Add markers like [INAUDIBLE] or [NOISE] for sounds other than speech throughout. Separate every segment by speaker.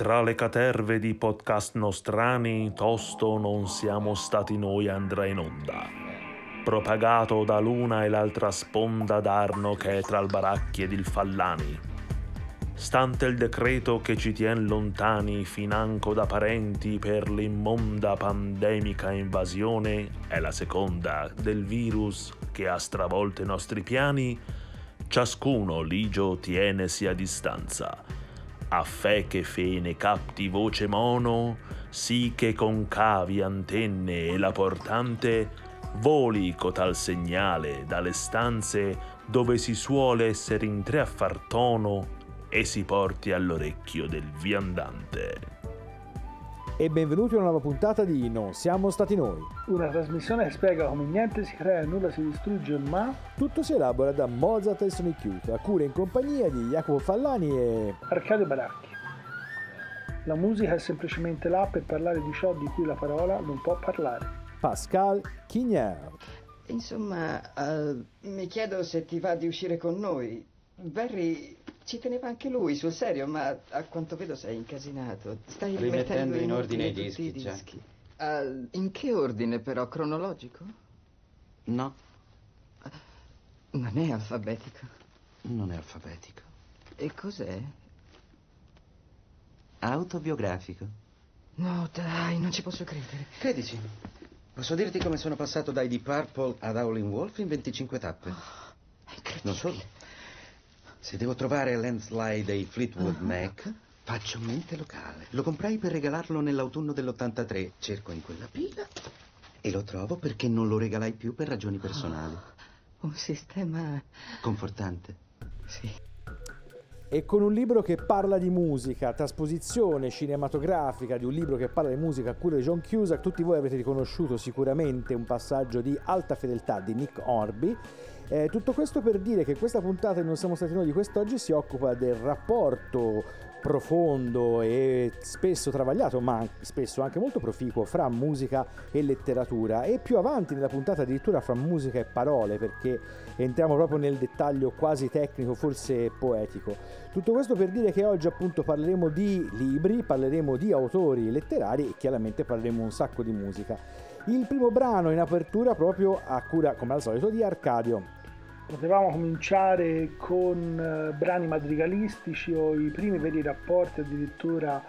Speaker 1: Tra le caterve di podcast nostrani, tosto non siamo stati noi andrà in onda. Propagato da l'una e l'altra sponda d'Arno che è tra il Baracchi ed il Fallani. Stante il decreto che ci tien lontani financo da parenti per l'immonda pandemica invasione, è la seconda del virus che ha stravolto i nostri piani, ciascuno ligio tienesi a distanza a fe che fene capti voce mono, sì che con cavi antenne e la portante voli cotal segnale dalle stanze dove si suole essere in tre a far tono e si porti all'orecchio del viandante
Speaker 2: e benvenuti a una nuova puntata di Non siamo stati noi.
Speaker 3: Una trasmissione che spiega come niente si crea e nulla si distrugge, ma
Speaker 2: tutto si elabora da Mozart e Sonic Youth, a cura in compagnia di Jacopo Fallani e
Speaker 3: Arcadio Baracchi. La musica è semplicemente là per parlare di ciò di cui la parola non può parlare.
Speaker 2: Pascal Quignard.
Speaker 4: Insomma, uh, mi chiedo se ti va di uscire con noi. Barry ci teneva anche lui, sul serio, ma a quanto vedo sei incasinato. Stai
Speaker 5: rimettendo in,
Speaker 4: in
Speaker 5: ordine i dischi,
Speaker 4: i dischi. Uh, in che ordine però? Cronologico?
Speaker 5: No.
Speaker 4: Non è alfabetico.
Speaker 5: Non è alfabetico.
Speaker 4: E cos'è?
Speaker 5: Autobiografico.
Speaker 4: No, dai, non ci posso credere.
Speaker 5: Credici. Posso dirti come sono passato dai Deep Purple ad Howling Wolf in 25 tappe.
Speaker 4: Oh, è incredibile.
Speaker 5: Non solo. Se devo trovare Landslide dei Fleetwood uh-huh. Mac, faccio mente locale. Lo comprai per regalarlo nell'autunno dell'83. Cerco in quella pila e lo trovo perché non lo regalai più per ragioni personali.
Speaker 4: Oh, un sistema...
Speaker 5: Confortante.
Speaker 4: Sì.
Speaker 2: E con un libro che parla di musica, trasposizione cinematografica di un libro che parla di musica a cura di John Cusack, tutti voi avrete riconosciuto sicuramente un passaggio di alta fedeltà di Nick Orby eh, tutto questo per dire che questa puntata Non siamo stati noi di quest'oggi si occupa del rapporto profondo e spesso travagliato, ma spesso anche molto proficuo fra musica e letteratura e più avanti nella puntata addirittura fra musica e parole perché entriamo proprio nel dettaglio quasi tecnico, forse poetico. Tutto questo per dire che oggi appunto parleremo di libri, parleremo di autori letterari e chiaramente parleremo un sacco di musica. Il primo brano in apertura proprio a cura come al solito di Arcadio
Speaker 3: potevamo cominciare con uh, brani madrigalistici o i primi veri rapporti addirittura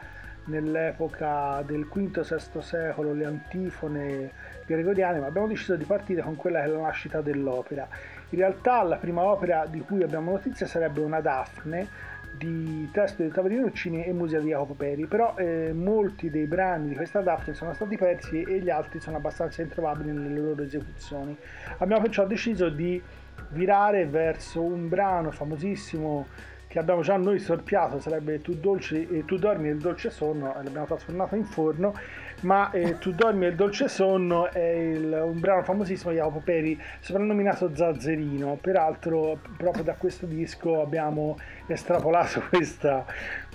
Speaker 3: nell'epoca del V-VI secolo, le antifone gregoriane, ma abbiamo deciso di partire con quella che è la nascita dell'opera. In realtà la prima opera di cui abbiamo notizia sarebbe una Daphne di testo di Taverino Uccini e musica di Jacopo Peri, però eh, molti dei brani di questa Daphne sono stati persi e gli altri sono abbastanza introvabili nelle loro esecuzioni. Abbiamo perciò deciso di virare verso un brano famosissimo che abbiamo già noi sorpiato, sarebbe Tu, dolci, eh, tu dormi e il dolce sonno, e l'abbiamo trasformato in forno, ma eh, Tu dormi e il dolce sonno è il, un brano famosissimo di Jacopo Peri, soprannominato Zazzerino, peraltro proprio da questo disco abbiamo estrapolato [LAUGHS] questa,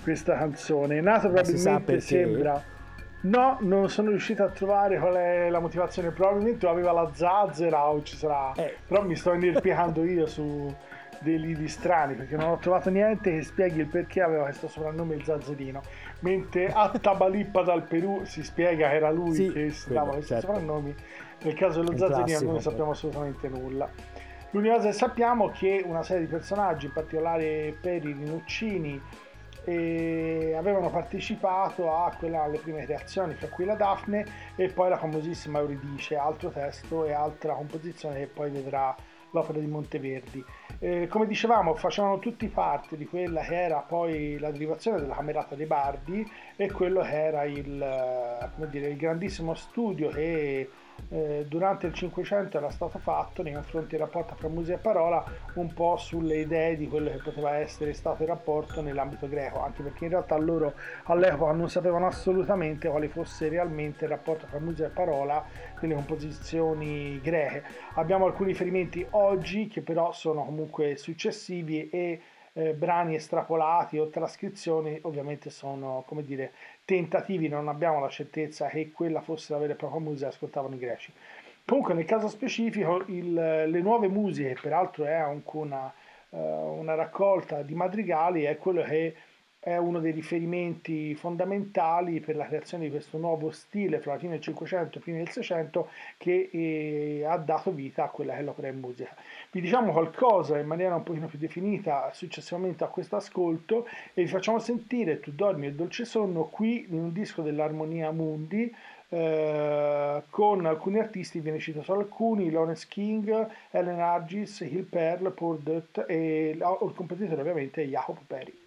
Speaker 3: questa canzone, nato probabilmente sembra... No, non sono riuscito a trovare qual è la motivazione. Probabilmente aveva la zazzera o ci sarà. Eh. Però mi sto inerpiando io su dei lidi strani perché non ho trovato niente che spieghi il perché aveva questo soprannome il zazzerino. Mentre a Tabalippa dal Perù si spiega che era lui sì, che stava questi certo. soprannomi. Nel caso dello zazzerino non ne sappiamo assolutamente nulla. L'unica cosa che sappiamo è che una serie di personaggi, in particolare Peri Rinuccini, e avevano partecipato a quella, alle prime creazioni, fra cui la Daphne e poi la famosissima Euridice, altro testo e altra composizione che poi vedrà l'opera di Monteverdi. Eh, come dicevamo, facevano tutti parte di quella che era poi la derivazione della Camerata dei Bardi e quello che era il, eh, dire, il grandissimo studio che eh, durante il Cinquecento era stato fatto nei confronti del rapporto fra musica e parola un po' sulle idee di quello che poteva essere stato il rapporto nell'ambito greco, anche perché in realtà loro all'epoca non sapevano assolutamente quale fosse realmente il rapporto fra musica e parola nelle composizioni greche. Abbiamo alcuni riferimenti oggi che però sono comunque successivi e eh, brani estrapolati o trascrizioni ovviamente sono come dire tentativi, non abbiamo la certezza che quella fosse la vera e propria musica ascoltavano i greci. Comunque nel caso specifico il, le nuove musiche, peraltro è anche una, uh, una raccolta di madrigali, è quello che è uno dei riferimenti fondamentali per la creazione di questo nuovo stile fra la fine del Cinquecento e i primi del Seicento che eh, ha dato vita a quella che è l'opera in musica. Vi diciamo qualcosa in maniera un pochino più definita successivamente a questo ascolto e vi facciamo sentire Tu dormi e dolce sonno qui in un disco dell'Armonia Mundi eh, con alcuni artisti, ve ne cito solo alcuni, Lawrence King, Ellen Argis, Hill Pearl, Paul Dutt e il compositore ovviamente è Jacopo Peri.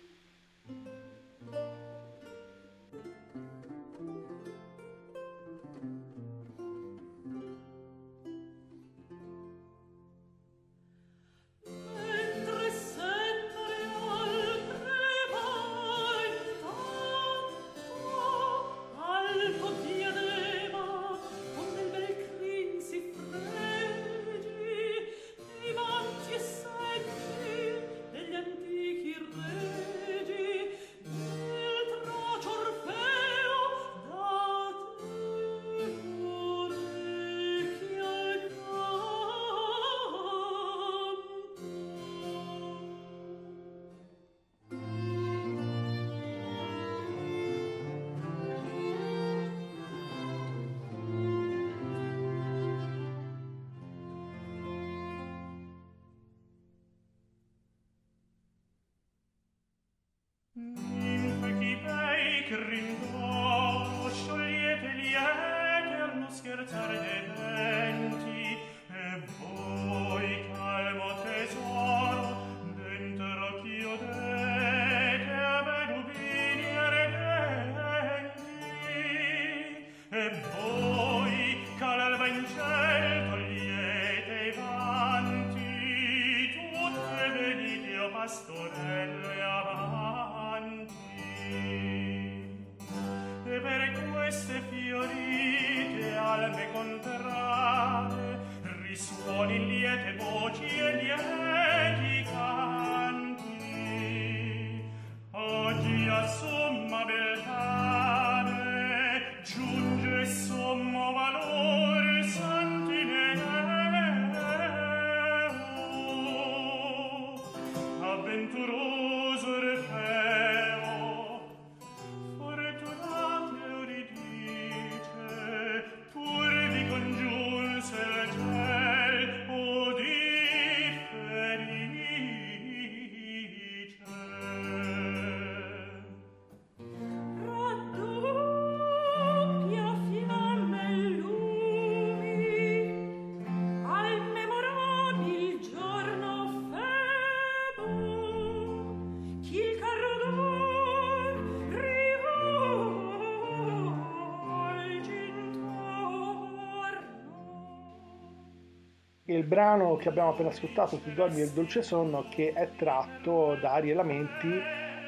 Speaker 3: Il brano che abbiamo appena ascoltato, Tu dormi del dolce sonno, che è tratto da vari elementi,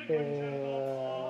Speaker 3: eh,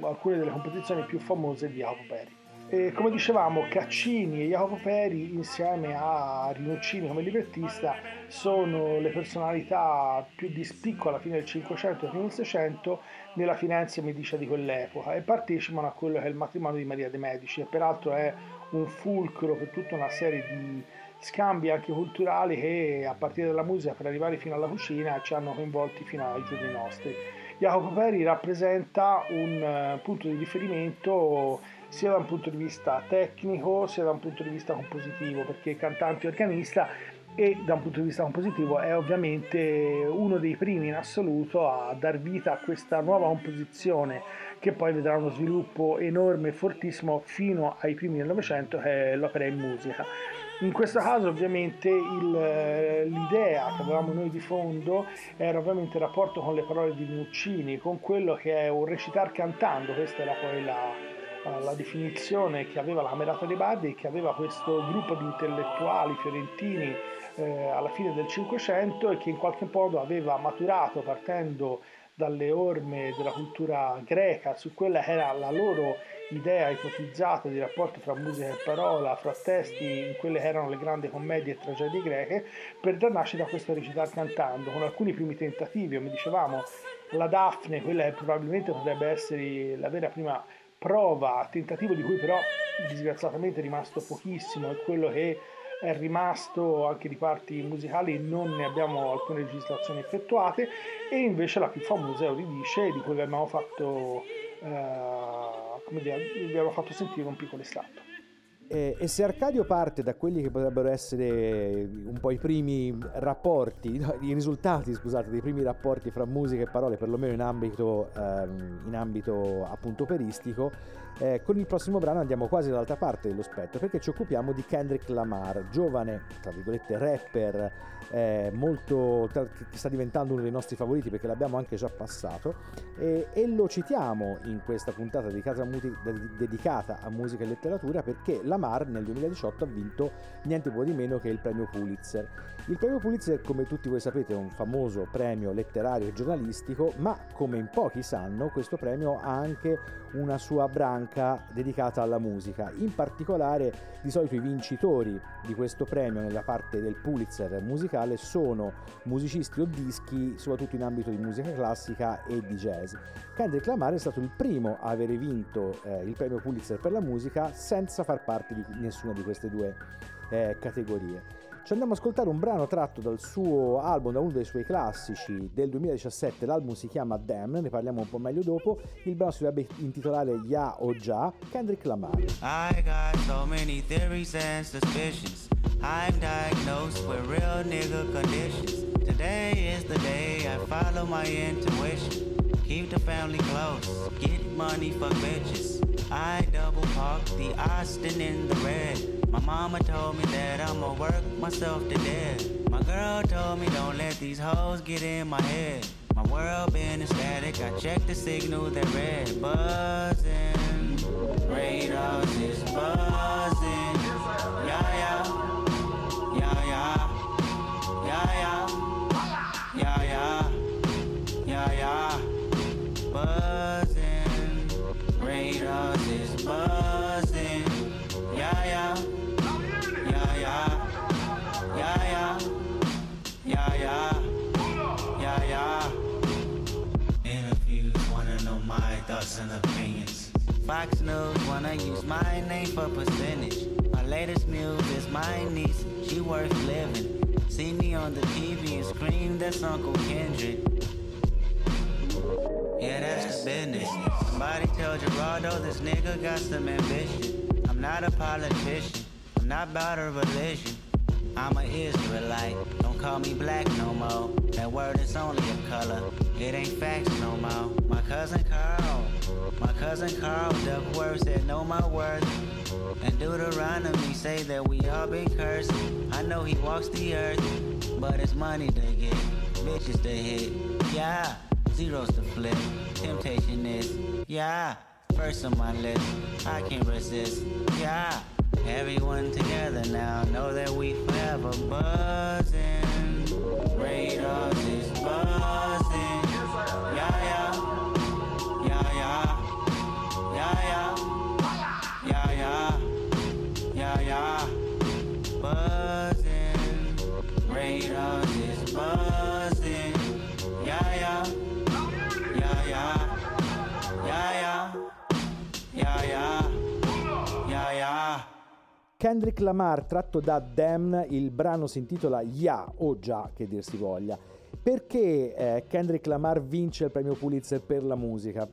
Speaker 3: alcune delle composizioni più famose di Jacopo Peri. E come dicevamo, Caccini e Jacopo Peri, insieme a Rinuccini come librettista, sono le personalità più di spicco alla fine del Cinquecento e fine del Seicento nella finanza medicea di quell'epoca e partecipano a quello che è il matrimonio di Maria de' Medici, e peraltro è un fulcro per tutta una serie di scambi anche culturali che a partire dalla musica per arrivare fino alla cucina ci hanno coinvolti fino ai giorni nostri. Jacopo Peri rappresenta un uh, punto di riferimento sia da un punto di vista tecnico sia da un punto di vista compositivo perché cantante e organista e da un punto di vista compositivo è ovviamente uno dei primi in assoluto a dar vita a questa nuova composizione che poi vedrà uno sviluppo enorme e fortissimo fino ai primi del Novecento che è l'opera in musica. In questo caso ovviamente il, eh, l'idea che avevamo noi di fondo era ovviamente il rapporto con le parole di Nuccini, con quello che è un recitar cantando, questa era poi la, la definizione che aveva la Camerata dei Bardi che aveva questo gruppo di intellettuali fiorentini eh, alla fine del Cinquecento e che in qualche modo aveva maturato partendo dalle orme della cultura greca su quella che era la loro idea ipotizzata di rapporto fra musica e parola, fra testi in quelle che erano le grandi commedie e tragedie greche, per dar nascita a questo recitar cantando, con alcuni primi tentativi, come dicevamo, la Daphne, quella che probabilmente potrebbe essere la vera prima prova, tentativo di cui però disgraziatamente è rimasto pochissimo, è quello che è rimasto anche di parti musicali, non ne abbiamo alcune registrazioni effettuate e invece la più famosa è Euridice di cui abbiamo fatto, eh, come dire, vi abbiamo fatto sentire un piccolo estratto.
Speaker 2: E, e, se Arcadio parte da quelli che potrebbero essere un po' i primi rapporti, i risultati, scusate, dei primi rapporti fra musica e parole, perlomeno in ambito, ehm, in ambito appunto operistico, eh, con il prossimo brano andiamo quasi dall'altra parte dello spettro perché ci occupiamo di Kendrick Lamar, giovane, tra virgolette, rapper, eh, molto, che sta diventando uno dei nostri favoriti perché l'abbiamo anche già passato e, e lo citiamo in questa puntata dedicata a, dedicata a, musica e letteratura perché Lamar nel 2018 ha vinto niente po' di meno che il premio Pulitzer. Il premio Pulitzer, come tutti voi sapete, è un famoso premio letterario e giornalistico, ma come in pochi sanno, questo premio ha anche una sua branca dedicata alla musica. In particolare, di solito i vincitori di questo premio nella parte del Pulitzer musicale sono musicisti o dischi, soprattutto in ambito di musica classica e di jazz. Kendrick Lamar è stato il primo a avere vinto eh, il premio Pulitzer per la musica senza far parte di nessuna di queste due eh, categorie. Ci andiamo ad ascoltare un brano tratto dal suo album, da uno dei suoi classici del 2017, l'album si chiama Damn, ne parliamo un po' meglio dopo, il brano si dovrebbe intitolare Ya o Già, Kendrick Lamar. I got so many theories and suspicions. I'm diagnosed with real nigga conditions. Today is the day I follow my intuition. Keep the family close, get money for bitches I double park the Austin in the red My mama told me that I'ma work myself to death. My girl told me don't let these hoes get in my head. My world been static, I checked the signal that red buzzing. Radars is buzzing. Buzzing. Yeah, yeah. Yeah, yeah. Yeah, yeah. Interviews wanna know my thoughts and opinions. Fox News wanna use my name for percentage. My latest news is my niece, she worth living. See me on the TV and scream, that's Uncle Kendrick. Yeah, that's the business. Somebody tell Gerardo this nigga got some ambition. I'm not a politician, I'm not about a religion. I'm an Israelite. Don't call me black no more. That word is only a color. It ain't facts no more. My cousin Carl, my cousin Carl Duckworth said, Know my worth. And Deuteronomy say that we all been cursed. I know he walks the earth, but it's money to get, bitches to hit. Yeah, zeros to flip. Temptation is, yeah, first on my list. I can't resist. Yeah. Everyone together now know that we forever buzzing. Radars is buzzing. Yeah, yeah. Yeah, Kendrick Lamar tratto da Damn, il brano si intitola Ya o Già che dir si voglia. Perché eh, Kendrick Lamar vince il premio Pulitzer per la musica?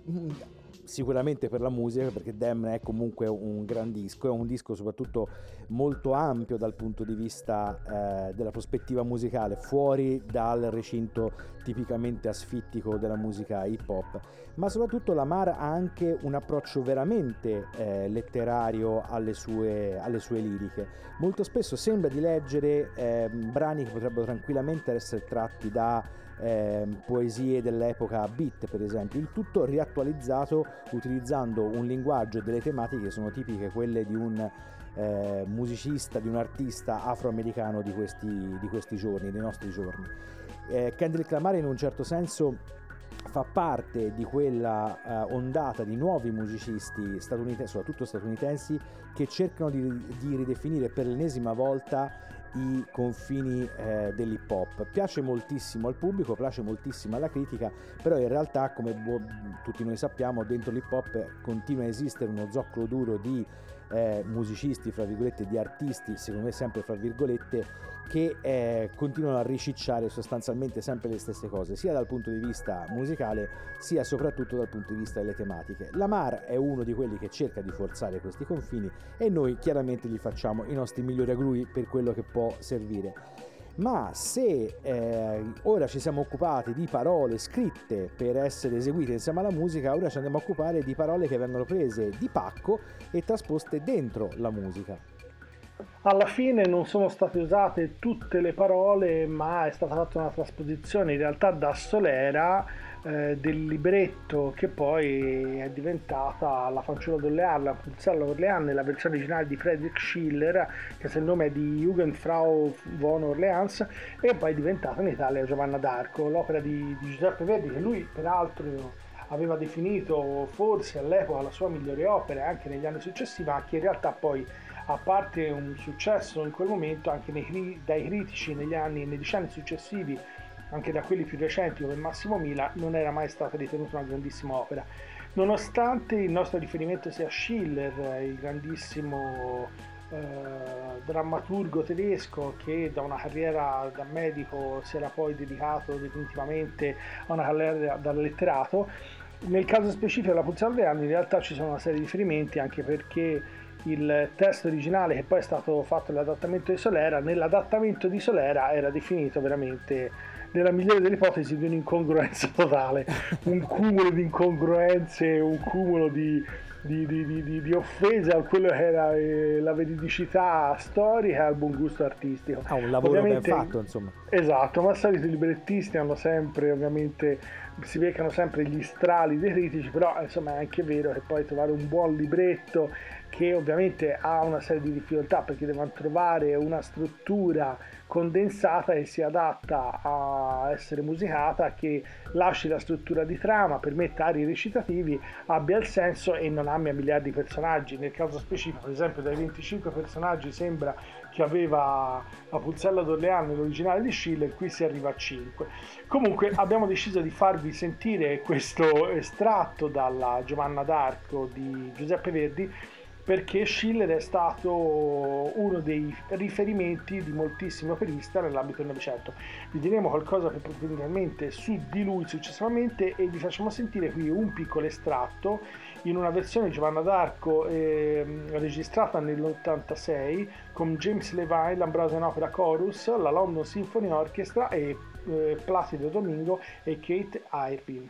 Speaker 2: Sicuramente per la musica perché Damn è comunque un gran disco, è un disco soprattutto molto ampio dal punto di vista eh, della prospettiva musicale, fuori dal recinto tipicamente asfittico della musica hip hop, ma soprattutto Lamar ha anche un approccio veramente eh, letterario alle sue, alle sue, liriche. Molto spesso sembra di leggere eh, brani che potrebbero tranquillamente essere tratti da eh, poesie dell'epoca beat per esempio, il tutto riattualizzato utilizzando un linguaggio e delle tematiche che sono tipiche quelle di un eh, musicista, di un artista afroamericano di questi, di questi giorni, dei nostri giorni. Eh, Kendrick Lamar in un certo senso fa parte di quella uh, ondata di nuovi musicisti statunitensi, soprattutto statunitensi, che cercano di, di ridefinire per l'ennesima volta i confini eh, dell'hip hop. Piace moltissimo al pubblico, piace moltissimo alla critica, però in realtà, come tutti noi sappiamo, dentro l'hip hop continua a esistere uno zoccolo duro di eh, musicisti, fra virgolette, di artisti, secondo me sempre fra virgolette, che eh, continuano a ricicciare sostanzialmente sempre le stesse cose, sia dal punto di vista musicale, sia soprattutto dal punto di vista delle tematiche. Lamar è uno di quelli che cerca di forzare questi confini e noi chiaramente gli facciamo i nostri migliori agrui per quello che può servire ma se eh, ora ci siamo occupati di parole scritte per essere eseguite insieme alla musica, ora ci andiamo a occupare di parole che vengono prese di pacco e trasposte dentro la musica.
Speaker 3: Alla fine non sono state usate tutte le parole, ma è stata fatta una trasposizione in realtà da Solera eh, del libretto che poi è diventata La fanciulla d'Orleans, la Pulzella Orleans nella versione originale di Friedrich Schiller, che se il nome è di Jugendfrau von Orleans, e poi è diventata in Italia Giovanna d'Arco, l'opera di, di Giuseppe Verdi, che lui peraltro aveva definito forse all'epoca la sua migliore opera anche negli anni successivi, ma che in realtà poi a parte un successo in quel momento anche nei, dai critici negli anni, nei decenni successivi anche da quelli più recenti come Massimo Mila, non era mai stata ritenuta una grandissima opera. Nonostante il nostro riferimento sia Schiller, il grandissimo eh, drammaturgo tedesco che da una carriera da medico si era poi dedicato definitivamente a una carriera da letterato, nel caso specifico della Pulsar Leandri in realtà ci sono una serie di riferimenti anche perché il testo originale che poi è stato fatto nell'adattamento di Solera, nell'adattamento di Solera era definito veramente nella migliore delle ipotesi di un'incongruenza totale, un cumulo di incongruenze, un cumulo di, di, di, di offese a quello che era eh, la veridicità storica e al buon gusto artistico.
Speaker 2: Ah, un lavoro ovviamente, ben fatto, insomma.
Speaker 3: Esatto, ma solito i librettisti hanno sempre, ovviamente, si beccano sempre gli strali dei critici, però insomma è anche vero che poi trovare un buon libretto che ovviamente ha una serie di difficoltà perché devono trovare una struttura condensata e si adatta a essere musicata che lasci la struttura di trama, permetta ari recitativi, abbia il senso e non abbia miliardi di personaggi. Nel caso specifico, per esempio, dai 25 personaggi sembra che aveva la Pulzella d'Orleano nell'originale di Schiller, qui si arriva a 5. Comunque abbiamo deciso di farvi sentire questo estratto dalla Giovanna d'Arco di Giuseppe Verdi perché Schiller è stato uno dei riferimenti di moltissimi operisti nell'ambito del Novecento. Vi diremo qualcosa probabilmente su di lui successivamente e vi facciamo sentire qui un piccolo estratto in una versione Giovanna d'Arco eh, registrata nell'86 con James Levine, l'Ambrosian Opera Chorus, la London Symphony Orchestra e eh, Placido Domingo e Kate Irving.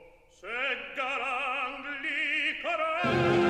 Speaker 3: Thank you.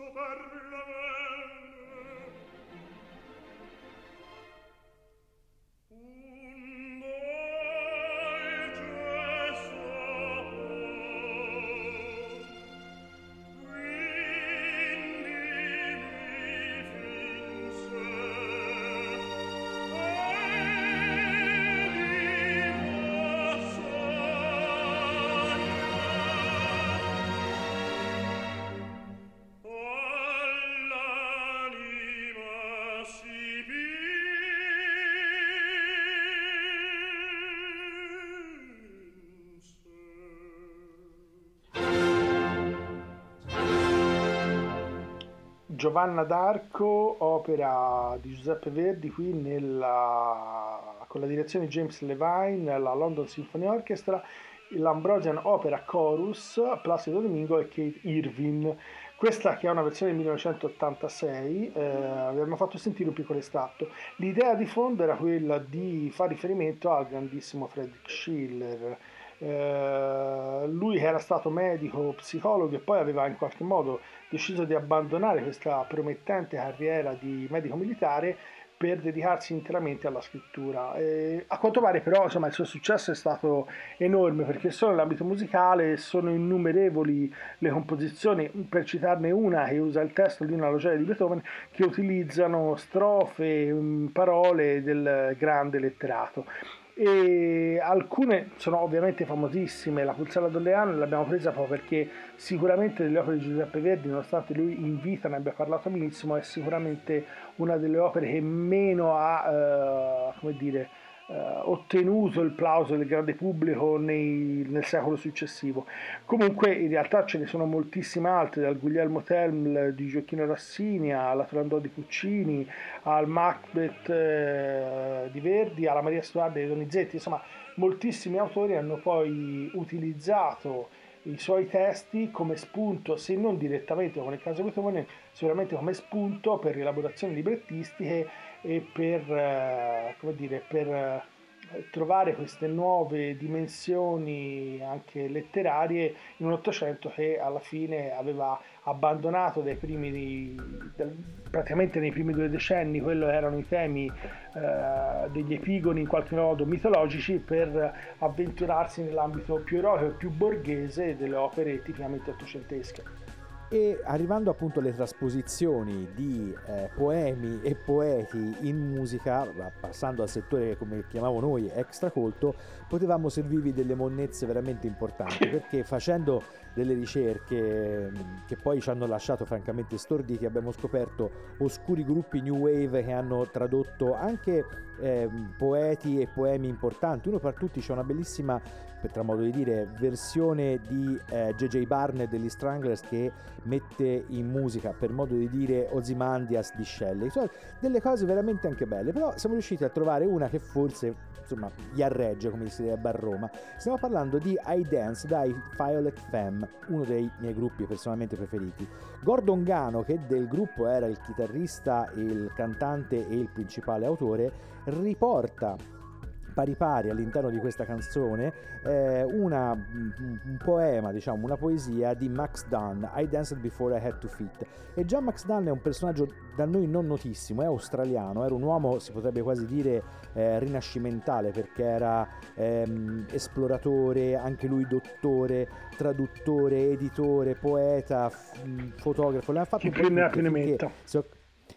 Speaker 3: super Giovanna d'Arco, opera di Giuseppe Verdi, qui nella, con la direzione di James Levine, la London Symphony Orchestra, l'Ambrosian Opera Chorus, Placido Domingo e Kate Irvin. Questa che è una versione del 1986, eh, abbiamo fatto sentire un piccolo estratto. L'idea di fondo era quella di fare riferimento al grandissimo Friedrich Schiller, eh, lui era stato medico, psicologo e poi aveva in qualche modo deciso di abbandonare questa promettente carriera di medico militare per dedicarsi interamente alla scrittura. E a quanto pare però insomma, il suo successo è stato enorme perché solo nell'ambito musicale sono innumerevoli le composizioni, per citarne una che usa il testo di una logia di Beethoven, che utilizzano strofe, mm, parole del grande letterato e alcune sono ovviamente famosissime, la Pulsara d'Orleano l'abbiamo presa proprio perché sicuramente delle opere di Giuseppe Verdi, nonostante lui in vita ne abbia parlato benissimo, è sicuramente una delle opere che meno ha, eh, come dire, ottenuto il plauso del grande pubblico nei, nel secolo successivo. Comunque in realtà ce ne sono moltissime altre, dal Guglielmo Telm di Gioacchino Rossini alla Turandot di Puccini, al Macbeth eh, di Verdi, alla Maria Stuarda di Donizetti, insomma moltissimi autori hanno poi utilizzato i suoi testi come spunto, se non direttamente come nel caso di Beethoven, sicuramente come spunto per elaborazioni librettistiche e per, eh, come dire, per eh, trovare queste nuove dimensioni anche letterarie in un Ottocento che alla fine aveva abbandonato dai primi, praticamente nei primi due decenni, quello erano i temi eh, degli epigoni in qualche modo mitologici per avventurarsi nell'ambito più eroico e più borghese delle opere tipicamente ottocentesche
Speaker 2: e arrivando appunto alle trasposizioni di eh, poemi e poeti in musica, passando al settore che come chiamavo noi extracolto, potevamo servirvi delle monnezze veramente importanti [LAUGHS] perché facendo delle ricerche che poi ci hanno lasciato francamente storditi abbiamo scoperto oscuri gruppi new wave che hanno tradotto anche eh, poeti e poemi importanti uno per tutti c'è una bellissima per modo di dire versione di eh, J.J. Barnett degli Stranglers che mette in musica per modo di dire Ozymandias di Shelley cioè delle cose veramente anche belle però siamo riusciti a trovare una che forse insomma gli arregge come si direbbe a Roma. Stiamo parlando di I Dance dai Violet Femme uno dei miei gruppi personalmente preferiti. Gordon Gano che del gruppo era il chitarrista il cantante e il principale autore riporta pari pari all'interno di questa canzone eh, una, un poema, diciamo, una poesia di Max Dunn, I Danced Before I Had to Fit. E già Max Dunn è un personaggio da noi non notissimo, è australiano, era un uomo, si potrebbe quasi dire, eh, rinascimentale perché era ehm, esploratore, anche lui dottore, traduttore, editore, poeta, f- fotografo.
Speaker 3: Le ha fatto Chi più ne ha più ne metta.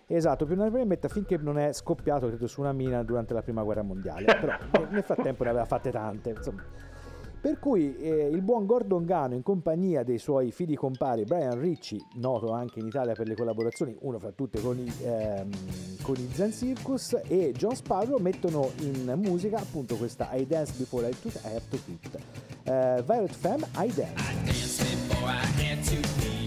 Speaker 2: Esatto, più ne metta finché non è scoppiato, credo, su una mina durante la prima guerra mondiale. [LAUGHS] Però nel frattempo ne aveva fatte tante, insomma. Per cui eh, il buon Gordon Gano, in compagnia dei suoi fidi compari Brian Ricci, noto anche in Italia per le collaborazioni, uno fra tutte con i, ehm, con i Zen Circus, e John Sparrow mettono in musica appunto questa I Dance Before I, took, I Have to Quit. Uh, Violet Femme, I Dance. I dance before I had to beat,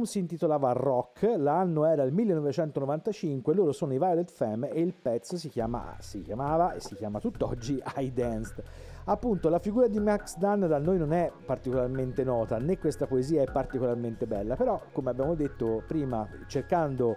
Speaker 2: L'album si intitolava Rock, l'anno era il 1995, loro sono i Violet Femme e il pezzo si, chiama, si chiamava e si chiama tutt'oggi I Danced. Appunto, la figura di Max Dunn da noi non è particolarmente nota, né questa poesia è particolarmente bella, però come abbiamo detto prima, cercando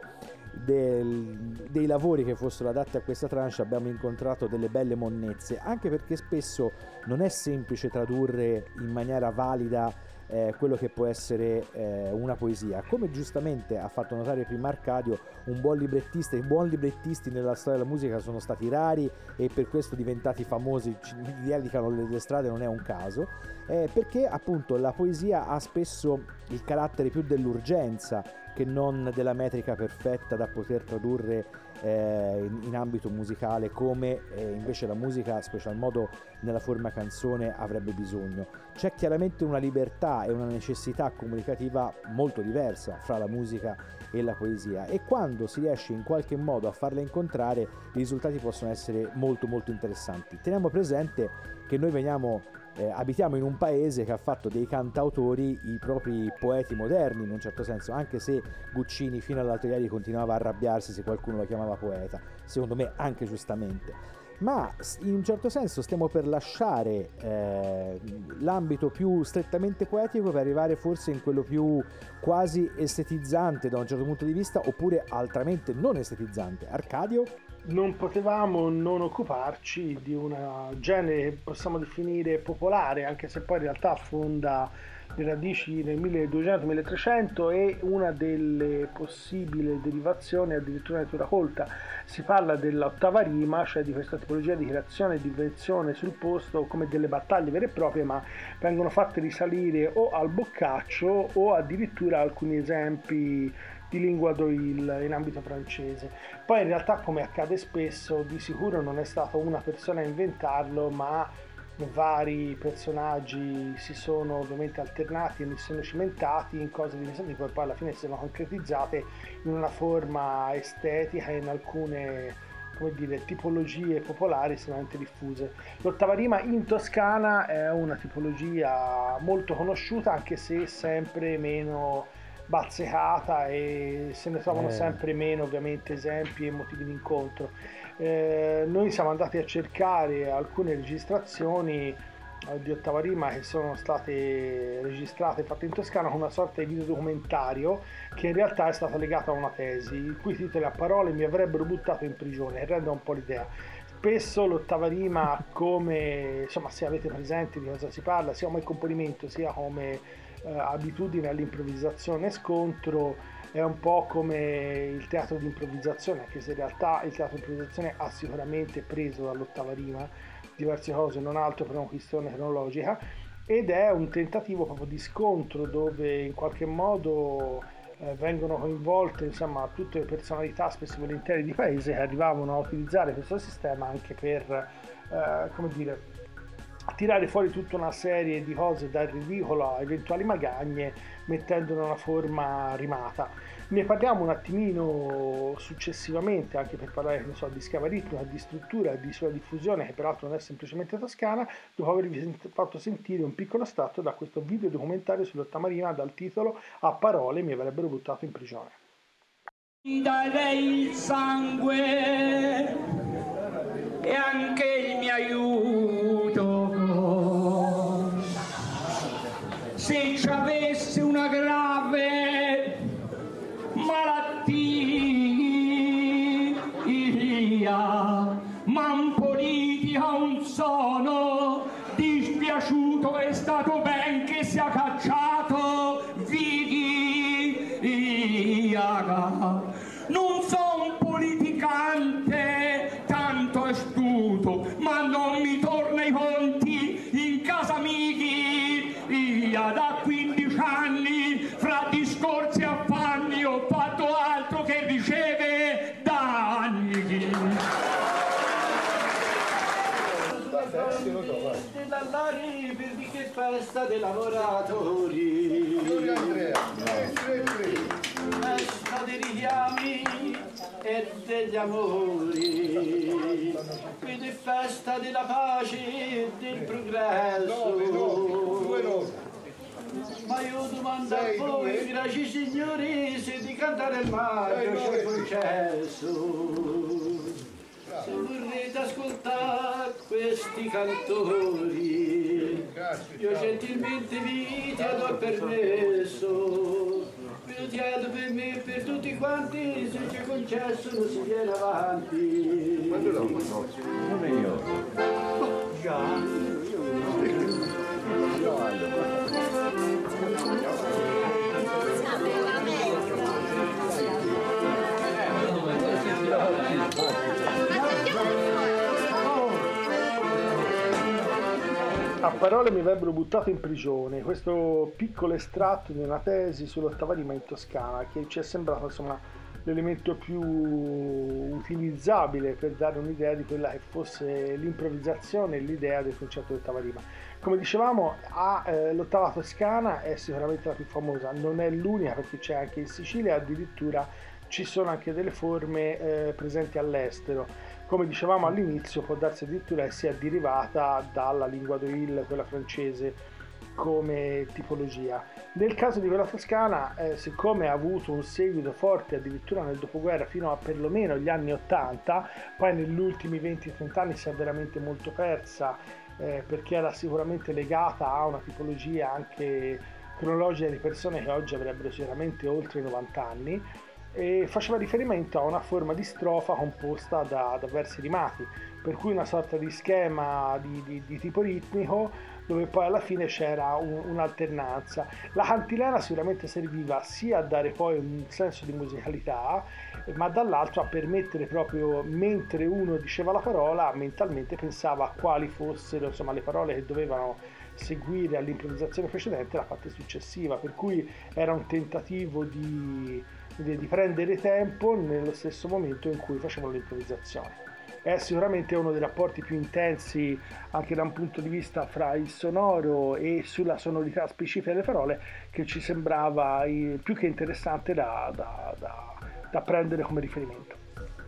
Speaker 2: del, dei lavori che fossero adatti a questa tranche abbiamo incontrato delle belle monnezze, anche perché spesso non è semplice tradurre in maniera valida eh, quello che può essere eh, una poesia. Come giustamente ha fatto notare prima Arcadio, un buon librettista, i buoni librettisti nella storia della musica sono stati rari e per questo diventati famosi, dedicano le strade, non è un caso, eh, perché appunto la poesia ha spesso il carattere più dell'urgenza che non della metrica perfetta da poter tradurre eh, in, in, ambito musicale come eh, invece la musica, special modo nella forma canzone, avrebbe bisogno. C'è chiaramente una libertà e una necessità comunicativa molto diversa fra la musica e la poesia e quando si riesce in qualche modo a farle incontrare i risultati possono essere molto molto interessanti. Teniamo presente che noi veniamo eh, abitiamo in un paese che ha fatto dei cantautori i propri poeti moderni in un certo senso, anche se Guccini fino all'altro ieri continuava a arrabbiarsi se qualcuno lo chiamava poeta, secondo me anche giustamente. Ma in un certo senso stiamo per lasciare eh, l'ambito più strettamente poetico per arrivare forse in quello più quasi estetizzante da un certo punto di vista, oppure altramente non estetizzante. Arcadio?
Speaker 3: Non potevamo non occuparci di un genere che possiamo definire popolare, anche se poi in realtà affonda le radici nel 1200-1300 e una delle possibili derivazioni addirittura natura colta. Si parla dell'ottava rima, cioè di questa tipologia di creazione e di invenzione sul posto come delle battaglie vere e proprie, ma vengono fatte risalire o al boccaccio o addirittura alcuni esempi di lingua d'oil in ambito francese. Poi in realtà come accade spesso di sicuro non è stata una persona a inventarlo ma vari personaggi si sono ovviamente alternati e ne sono cimentati in cose diverse poi alla fine si sono concretizzate in una forma estetica e in alcune come dire, tipologie popolari estremamente diffuse. L'ottava rima in Toscana è una tipologia molto conosciuta anche se sempre meno bazzecata e se ne trovano eh. sempre meno ovviamente esempi e motivi di incontro. Eh, noi siamo andati a cercare alcune registrazioni eh, di ottava rima che sono state registrate e fatte in Toscana con una sorta di videodocumentario che in realtà è stato legato a una tesi il cui titolo a parole mi avrebbero buttato in prigione e rende un po' l'idea spesso l'ottava rima come insomma se avete presente di cosa si parla sia come componimento sia come eh, abitudine all'improvvisazione scontro è un po' come il teatro di improvvisazione, anche se in realtà il teatro di improvvisazione ha sicuramente preso dall'ottava rima diverse cose, non altro per una questione cronologica, ed è un tentativo proprio di scontro dove in qualche modo eh, vengono coinvolte insomma, tutte le personalità spesso volentieri di paese che arrivavano a utilizzare questo sistema anche per eh, come dire, tirare fuori tutta una serie di cose dal ridicolo a eventuali magagne mettendone una forma rimata. Ne parliamo un attimino successivamente anche per parlare so, di scava ritmica, di struttura di sua diffusione che peraltro non è semplicemente toscana dopo avervi fatto sentire un piccolo estratto da questo video documentario sull'ottamarina dal titolo A parole mi avrebbero buttato in prigione.
Speaker 6: Darei il sangue e anche il mio aiuto degli amori qui
Speaker 7: festa della pace e del progresso. Ma io domando a voi, grazie signori, se di cantare il maggio c'è concesso. Se vorrete ascoltare questi cantori, io gentilmente vi chiedo permesso. Chiedo per me e per tutti quanti, se c'è concesso non si viene avanti. Quando lo Non è io. Già.
Speaker 3: A parole mi avrebbero buttato in prigione. Questo piccolo estratto di una tesi sull'ottava rima in Toscana che ci è sembrato insomma l'elemento più utilizzabile per dare un'idea di quella che fosse l'improvvisazione e l'idea del concetto di ottava rima. Come dicevamo, a, eh, l'ottava toscana è sicuramente la più famosa, non è l'unica perché c'è anche in Sicilia, addirittura ci sono anche delle forme eh, presenti all'estero come dicevamo all'inizio, può darsi addirittura che sia derivata dalla lingua d'Oil, quella francese, come tipologia. Nel caso di quella toscana, eh, siccome ha avuto un seguito forte addirittura nel dopoguerra fino a perlomeno gli anni 80, poi negli ultimi 20-30 anni si è veramente molto persa eh, perché era sicuramente legata a una tipologia anche cronologica di persone che oggi avrebbero sicuramente oltre i 90 anni e faceva riferimento a una forma di strofa composta da, da versi rimati, per cui una sorta di schema di, di, di tipo ritmico dove poi alla fine c'era un, un'alternanza. La cantilena sicuramente serviva sia a dare poi un senso di musicalità, ma dall'altro a permettere proprio mentre uno diceva la parola, mentalmente pensava a quali fossero insomma, le parole che dovevano seguire all'improvvisazione precedente la parte successiva, per cui era un tentativo di di prendere tempo nello stesso momento in cui facevano l'improvvisazione. È sicuramente uno dei rapporti più intensi anche da un punto di vista fra il sonoro e sulla sonorità specifica delle parole che ci sembrava più che interessante da, da, da, da prendere come riferimento.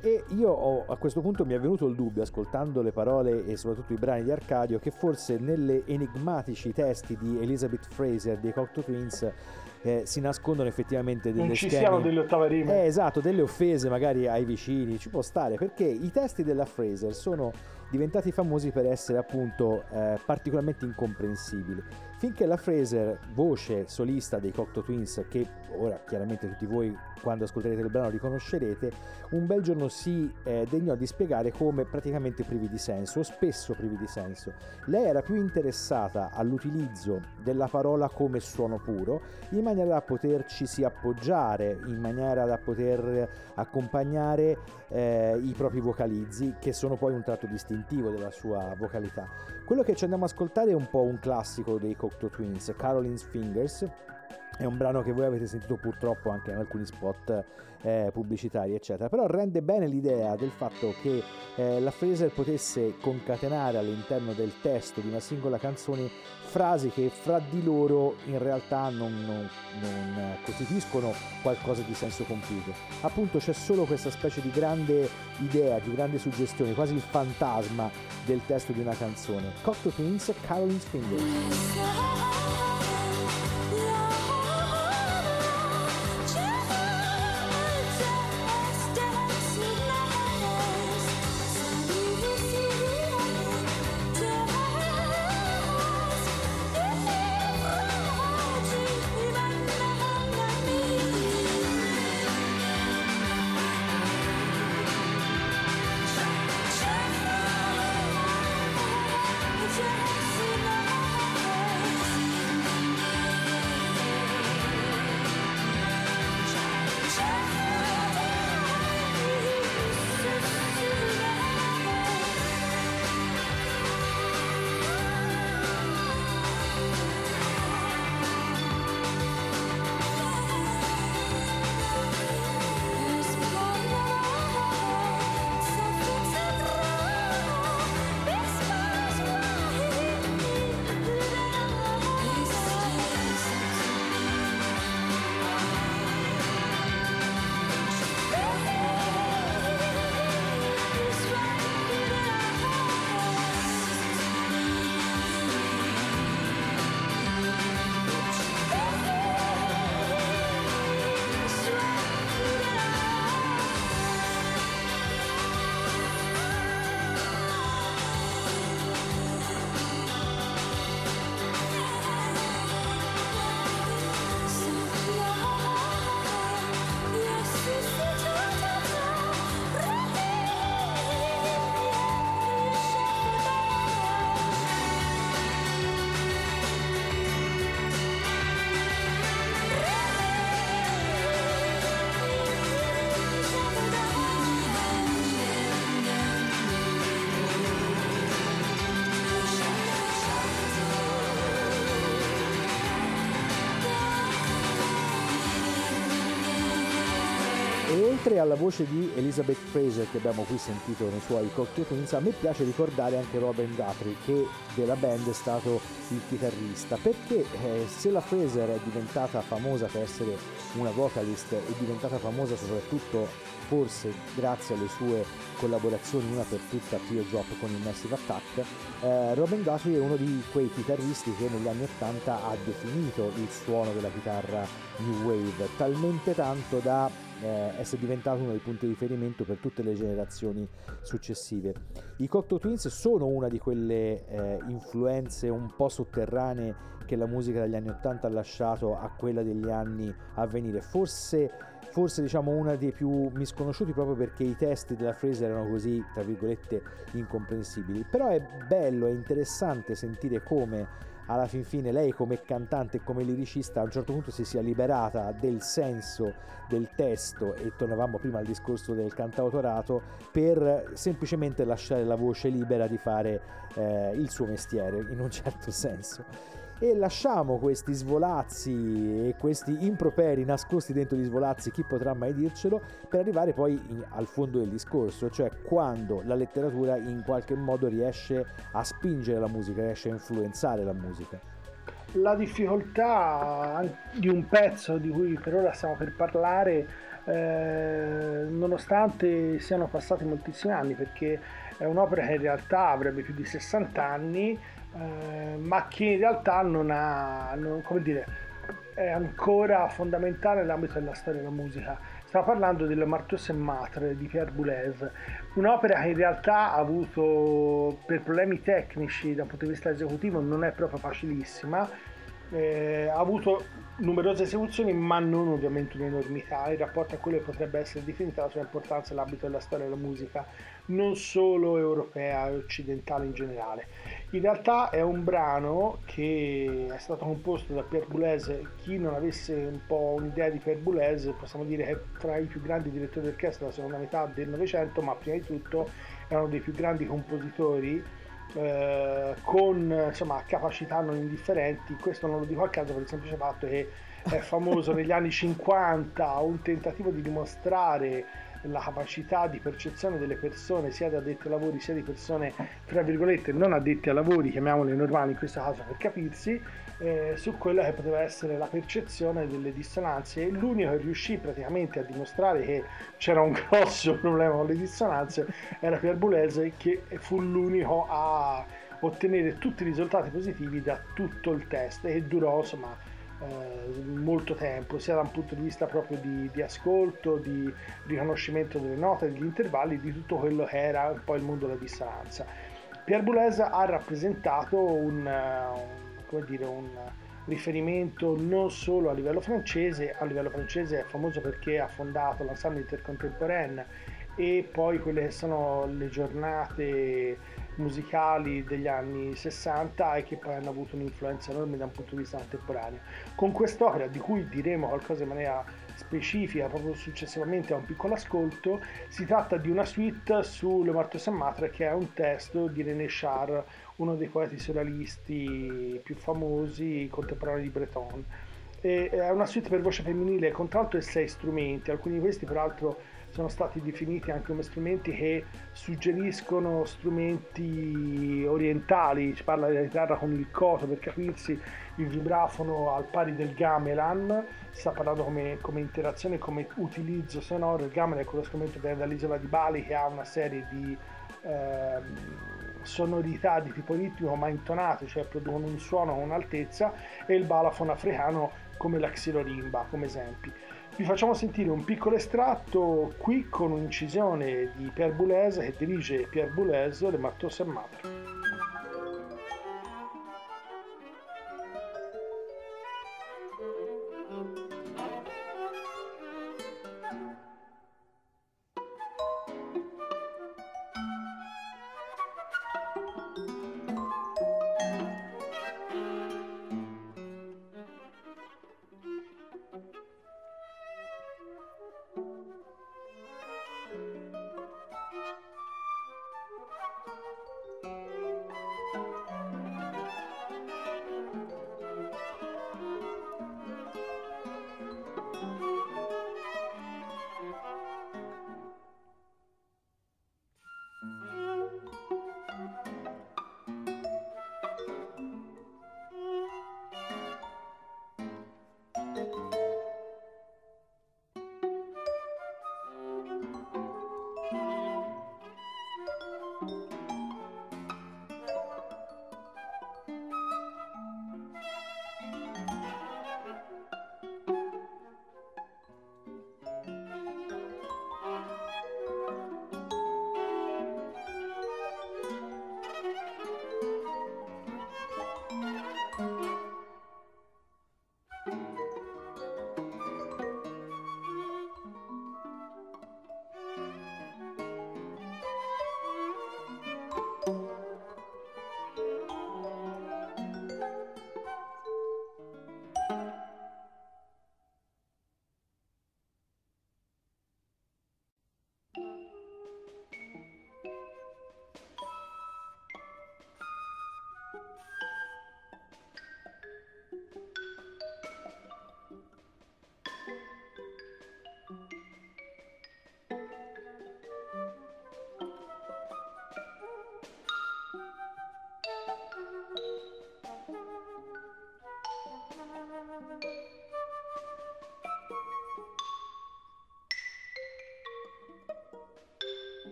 Speaker 2: E io ho, a questo punto mi è venuto il dubbio, ascoltando le parole e soprattutto i brani di Arcadio, che forse nelle enigmatici testi di Elizabeth Fraser dei Cocteau Twins eh, si nascondono effettivamente delle
Speaker 3: non ci
Speaker 2: schemi...
Speaker 3: siano delle ottave rime
Speaker 2: eh, esatto delle offese magari ai vicini ci può stare perché i testi della Fraser sono diventati famosi per essere appunto eh, particolarmente incomprensibili finché la Fraser, voce solista dei Cocteau Twins, che ora chiaramente tutti voi quando ascolterete il brano riconoscerete, un bel giorno si eh, degnò di spiegare come praticamente privi di senso, o spesso privi di senso. Lei era più interessata all'utilizzo della parola come suono puro, in maniera da poterci appoggiare, in maniera da poter accompagnare eh, i propri vocalizzi, che sono poi un tratto distintivo della sua vocalità. Quello che ci andiamo ad ascoltare è un po' un classico dei Cocteau Twins, Caroline's Fingers. È un brano che voi avete sentito purtroppo anche in alcuni spot eh, pubblicitari, eccetera. Però rende bene l'idea del fatto che eh, la Fraser potesse concatenare all'interno del testo di una singola canzone frasi che fra di loro in realtà non, non, non costituiscono qualcosa di senso compiuto. Appunto c'è solo questa specie di grande idea, di grande suggestione, quasi il fantasma del testo di una canzone. Cocteau Twins, Caroline's Fingers. Oltre alla voce di Elizabeth Fraser che abbiamo qui sentito nei suoi Cocktail. Twins, a me piace ricordare anche Robin Guthrie che della band è stato il chitarrista, perché eh, se la Fraser è diventata famosa per essere una vocalist, è diventata famosa soprattutto forse grazie alle sue collaborazioni, una per tutta Trio Drop con il Massive Attack, eh, Robin Guthrie è uno di quei chitarristi che negli anni 80 ha definito il suono della chitarra New Wave, talmente tanto da eh, essere diventato uno dei punti di riferimento per tutte le generazioni successive. I Cocteau Twins sono una di quelle eh, influenze un po' sotterranee che la musica degli anni 80 ha lasciato a quella degli anni a venire. Forse, forse diciamo una dei più misconosciuti proprio perché i testi della Fraser erano così, tra virgolette, incomprensibili. Però è bello, è interessante sentire come alla fin fine lei come cantante e come liricista a un certo punto si sia liberata del senso del testo e tornavamo prima al discorso del cantautorato per semplicemente lasciare la voce libera di fare eh, il suo mestiere in un certo senso e lasciamo questi svolazzi e questi improperi nascosti dentro gli svolazzi, chi potrà mai dircelo, per arrivare poi in, al fondo del discorso, cioè quando la letteratura in qualche modo riesce a spingere la musica, riesce a influenzare la musica.
Speaker 3: La difficoltà di un pezzo di cui per ora stiamo per parlare, eh, nonostante siano passati moltissimi anni, perché è un'opera che in realtà avrebbe più di 60 anni, eh, ma che in realtà non ha, non, come dire, è ancora fondamentale nell'ambito della storia della musica. Stiamo parlando del Marteau et Matre di Pierre Boulez, un'opera che in realtà ha avuto, per problemi tecnici dal punto di vista esecutivo, non è proprio facilissima, eh, ha avuto numerose esecuzioni ma non ovviamente un'enormità. In rapporto a quello che potrebbe essere definita la sua importanza nell'ambito della storia della musica non solo europea e occidentale in generale in realtà è un brano che è stato composto da Pierre Boulez chi non avesse un po' un'idea di Pierre Boulez possiamo dire che è tra i più grandi direttori d'orchestra della seconda metà del Novecento ma prima di tutto è uno dei più grandi compositori eh, con insomma, capacità non indifferenti. Questo non lo dico a caso per il semplice fatto che è famoso [LAUGHS] negli anni 50 un tentativo di dimostrare la capacità di percezione delle persone, sia di addetti ai lavori, sia di persone, tra virgolette, non addetti ai lavori, chiamiamole normali in questo caso per capirsi, eh, su quella che poteva essere la percezione delle dissonanze. L'unico che riuscì praticamente a dimostrare che c'era un grosso [LAUGHS] problema con le dissonanze era Pierre Boulez, che fu l'unico a ottenere tutti i risultati positivi da tutto il test e durò insomma eh, molto tempo, sia da un punto di vista proprio di, di, ascolto, di riconoscimento delle note, degli intervalli, di tutto quello che era un po' il mondo della dissonanza. Pierre Boulez ha rappresentato un, un, dire, un riferimento non solo a livello francese, a livello francese è famoso perché ha fondato l'ensemble intercontemporain e poi quelle che sono le giornate musicali degli anni 60 e che poi hanno avuto un'influenza enorme da un punto di vista contemporaneo. Con quest'opera, di cui diremo qualcosa in maniera specifica proprio successivamente a un piccolo ascolto, si tratta di una suite su Le Morte Saint Matre che è un testo di René Char, uno dei poeti surrealisti più famosi contemporanei di Breton. E è una suite per voce femminile, contralto e sei strumenti, alcuni di questi peraltro sono stati definiti anche come strumenti che suggeriscono strumenti orientali, si parla della chitarra con il coto per capirsi, il vibrafono al pari del gamelan, si sta parlando come, come interazione, come utilizzo sonoro, il gamelan è quello strumento che viene dall'isola di Bali che ha una serie di eh, sonorità di tipo ritmico ma intonate, cioè producono un suono con un'altezza e il balafono africano come la xilorimba come esempi. Vi facciamo sentire un piccolo estratto qui con un'incisione di Pierre Boulez che dirige Pierre Boulez, Le Marteau Saint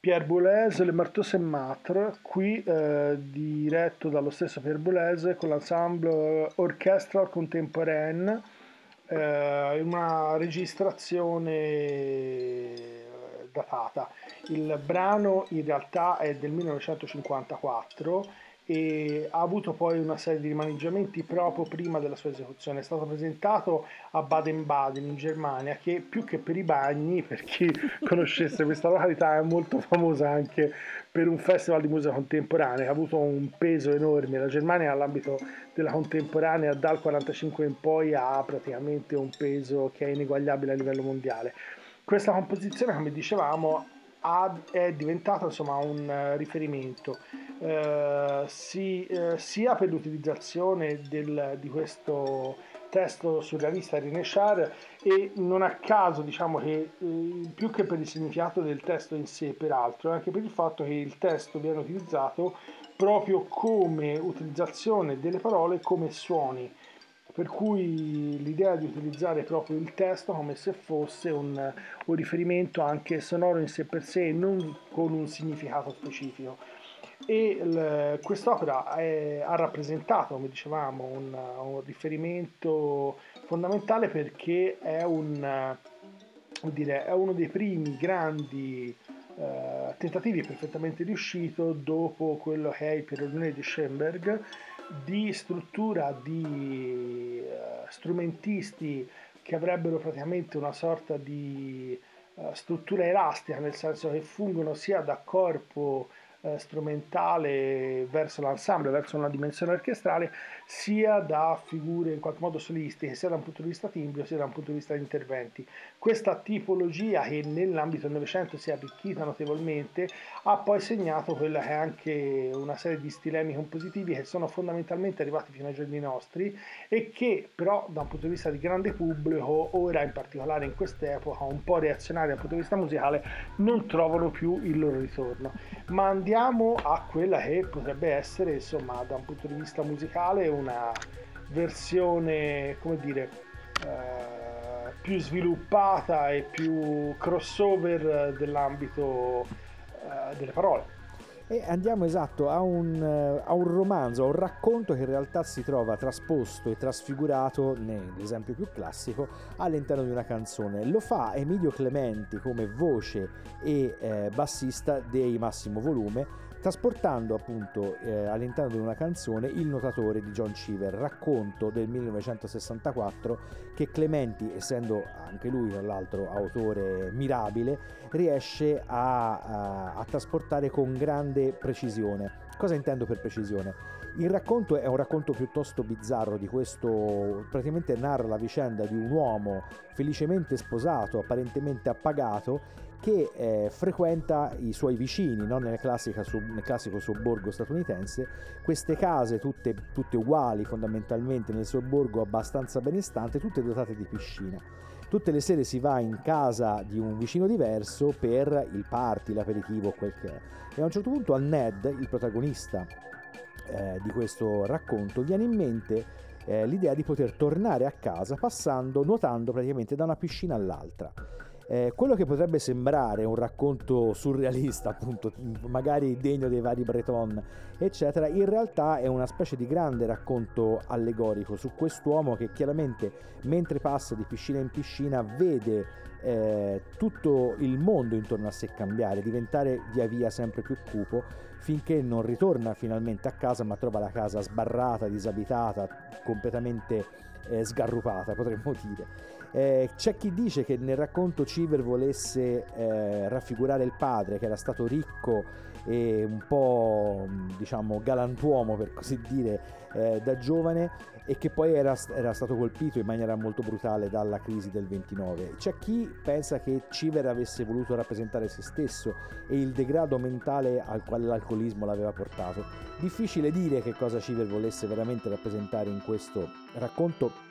Speaker 3: Pierre Boulez, Le Marteau Saint Matre, qui eh, diretto dallo stesso Pierre Boulez con l'ensemble Orchestra Contemporaine, eh, una registrazione eh, datata. Il brano in realtà è del 1954 e ha avuto poi una serie di rimaneggiamenti proprio prima della sua esecuzione. È stato presentato a Baden-Baden in Germania, che più che per i bagni, per chi [LAUGHS] conoscesse questa località, è molto famosa anche per un festival di musica contemporanea ha avuto un peso enorme. La Germania all'ambito della contemporanea dal 1945 in poi ha praticamente un peso che è ineguagliabile a livello mondiale. Questa composizione, come dicevamo, è diventata insomma un uh, riferimento uh, si, uh, sia per l'utilizzazione del, di questo testo surrealista René Char e non a caso diciamo che più che per il significato del testo in sé peraltro anche per il fatto che il testo viene utilizzato proprio come utilizzazione delle parole come suoni per cui l'idea di utilizzare proprio il testo come se fosse un, un riferimento anche sonoro in sé per sé, non con un significato specifico. E quest'opera è, ha rappresentato, come dicevamo, un, un, riferimento fondamentale perché è, un, dire, è uno dei primi grandi eh, tentativi perfettamente riuscito dopo quello che è il Pierrone di Schoenberg di struttura di uh, strumentisti che avrebbero praticamente una sorta di uh, struttura elastica, nel senso che fungono sia da corpo eh, strumentale verso l'ensemble, verso una dimensione orchestrale, sia da figure in qualche modo solistiche, sia da un punto di vista timbrio, sia da un punto di vista di interventi. Questa tipologia che nell'ambito del Novecento si è arricchita notevolmente ha poi segnato quella che è anche una serie di stilemi compositivi che sono fondamentalmente arrivati fino ai giorni nostri e che però da un punto di vista di grande pubblico, ora in particolare in quest'epoca, un po' reazionari dal punto di vista musicale, non trovano più il loro ritorno. Ma andiamo a quella che potrebbe essere, insomma, da un punto di vista musicale, una versione, come dire, eh, più sviluppata e più crossover dell'ambito eh, delle parole.
Speaker 2: E andiamo esatto a un, eh, a un, romanzo, a un racconto che in realtà si trova trasposto e trasfigurato, nell'esempio più classico, all'interno di una canzone. Lo fa Emilio Clementi come voce e eh, bassista dei Massimo Volume trasportando appunto eh, all'interno di una canzone Il notatore di John Cheever, racconto del 1964 che Clementi, essendo anche lui tra l'altro autore mirabile, riesce a, a, a trasportare con grande precisione. Cosa intendo per precisione? Il racconto è un racconto piuttosto bizzarro di questo, praticamente narra la vicenda di un uomo felicemente sposato, apparentemente appagato, che eh, frequenta i suoi vicini no? nel, nel, classico sobborgo statunitense, queste case tutte, tutte uguali fondamentalmente nel sobborgo abbastanza benestante, tutte dotate di piscina. Tutte le sere si va in casa di un vicino diverso per il party, l'aperitivo, quel che è. E a un certo punto a Ned, il protagonista eh, di questo racconto, viene in mente eh, l'idea di poter tornare a casa passando, nuotando praticamente da una piscina all'altra. Eh, quello che potrebbe sembrare un racconto surrealista, appunto, magari degno dei vari Breton, eccetera, in realtà è una specie di grande racconto allegorico su quest'uomo che chiaramente mentre passa di piscina in piscina vede eh, tutto il mondo intorno a sé cambiare, diventare via via sempre più cupo, finché non ritorna finalmente a casa ma trova la casa sbarrata, disabitata, completamente eh, sgarrupata, potremmo dire. Eh, c'è chi dice che nel racconto Civer volesse eh, raffigurare il padre, che era stato ricco e un po' diciamo galantuomo per così dire eh, da giovane e che poi era, era, stato colpito in maniera molto brutale dalla crisi del 29. C'è chi pensa che Civer avesse voluto rappresentare se stesso e il degrado mentale al quale l'alcolismo l'aveva portato. Difficile dire che cosa Civer volesse veramente rappresentare in questo racconto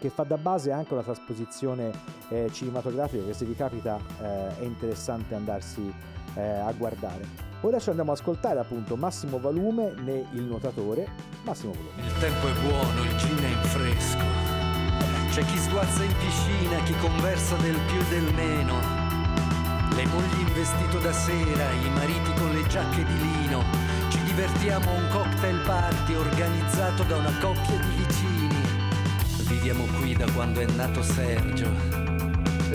Speaker 2: che fa da base anche una trasposizione eh, cinematografica che se vi capita eh, è interessante andarsi eh, a guardare. Ora ci andiamo ad ascoltare appunto Massimo Valume né Il nuotatore. Massimo Valume.
Speaker 8: Il tempo è buono, il gin è in fresco. C'è chi sguazza in piscina, chi conversa del più e del meno. le mogli in vestito da sera, i mariti con le giacche di lino. Ci divertiamo a un cocktail party organizzato da una coppia di. Viviamo qui da quando è nato Sergio.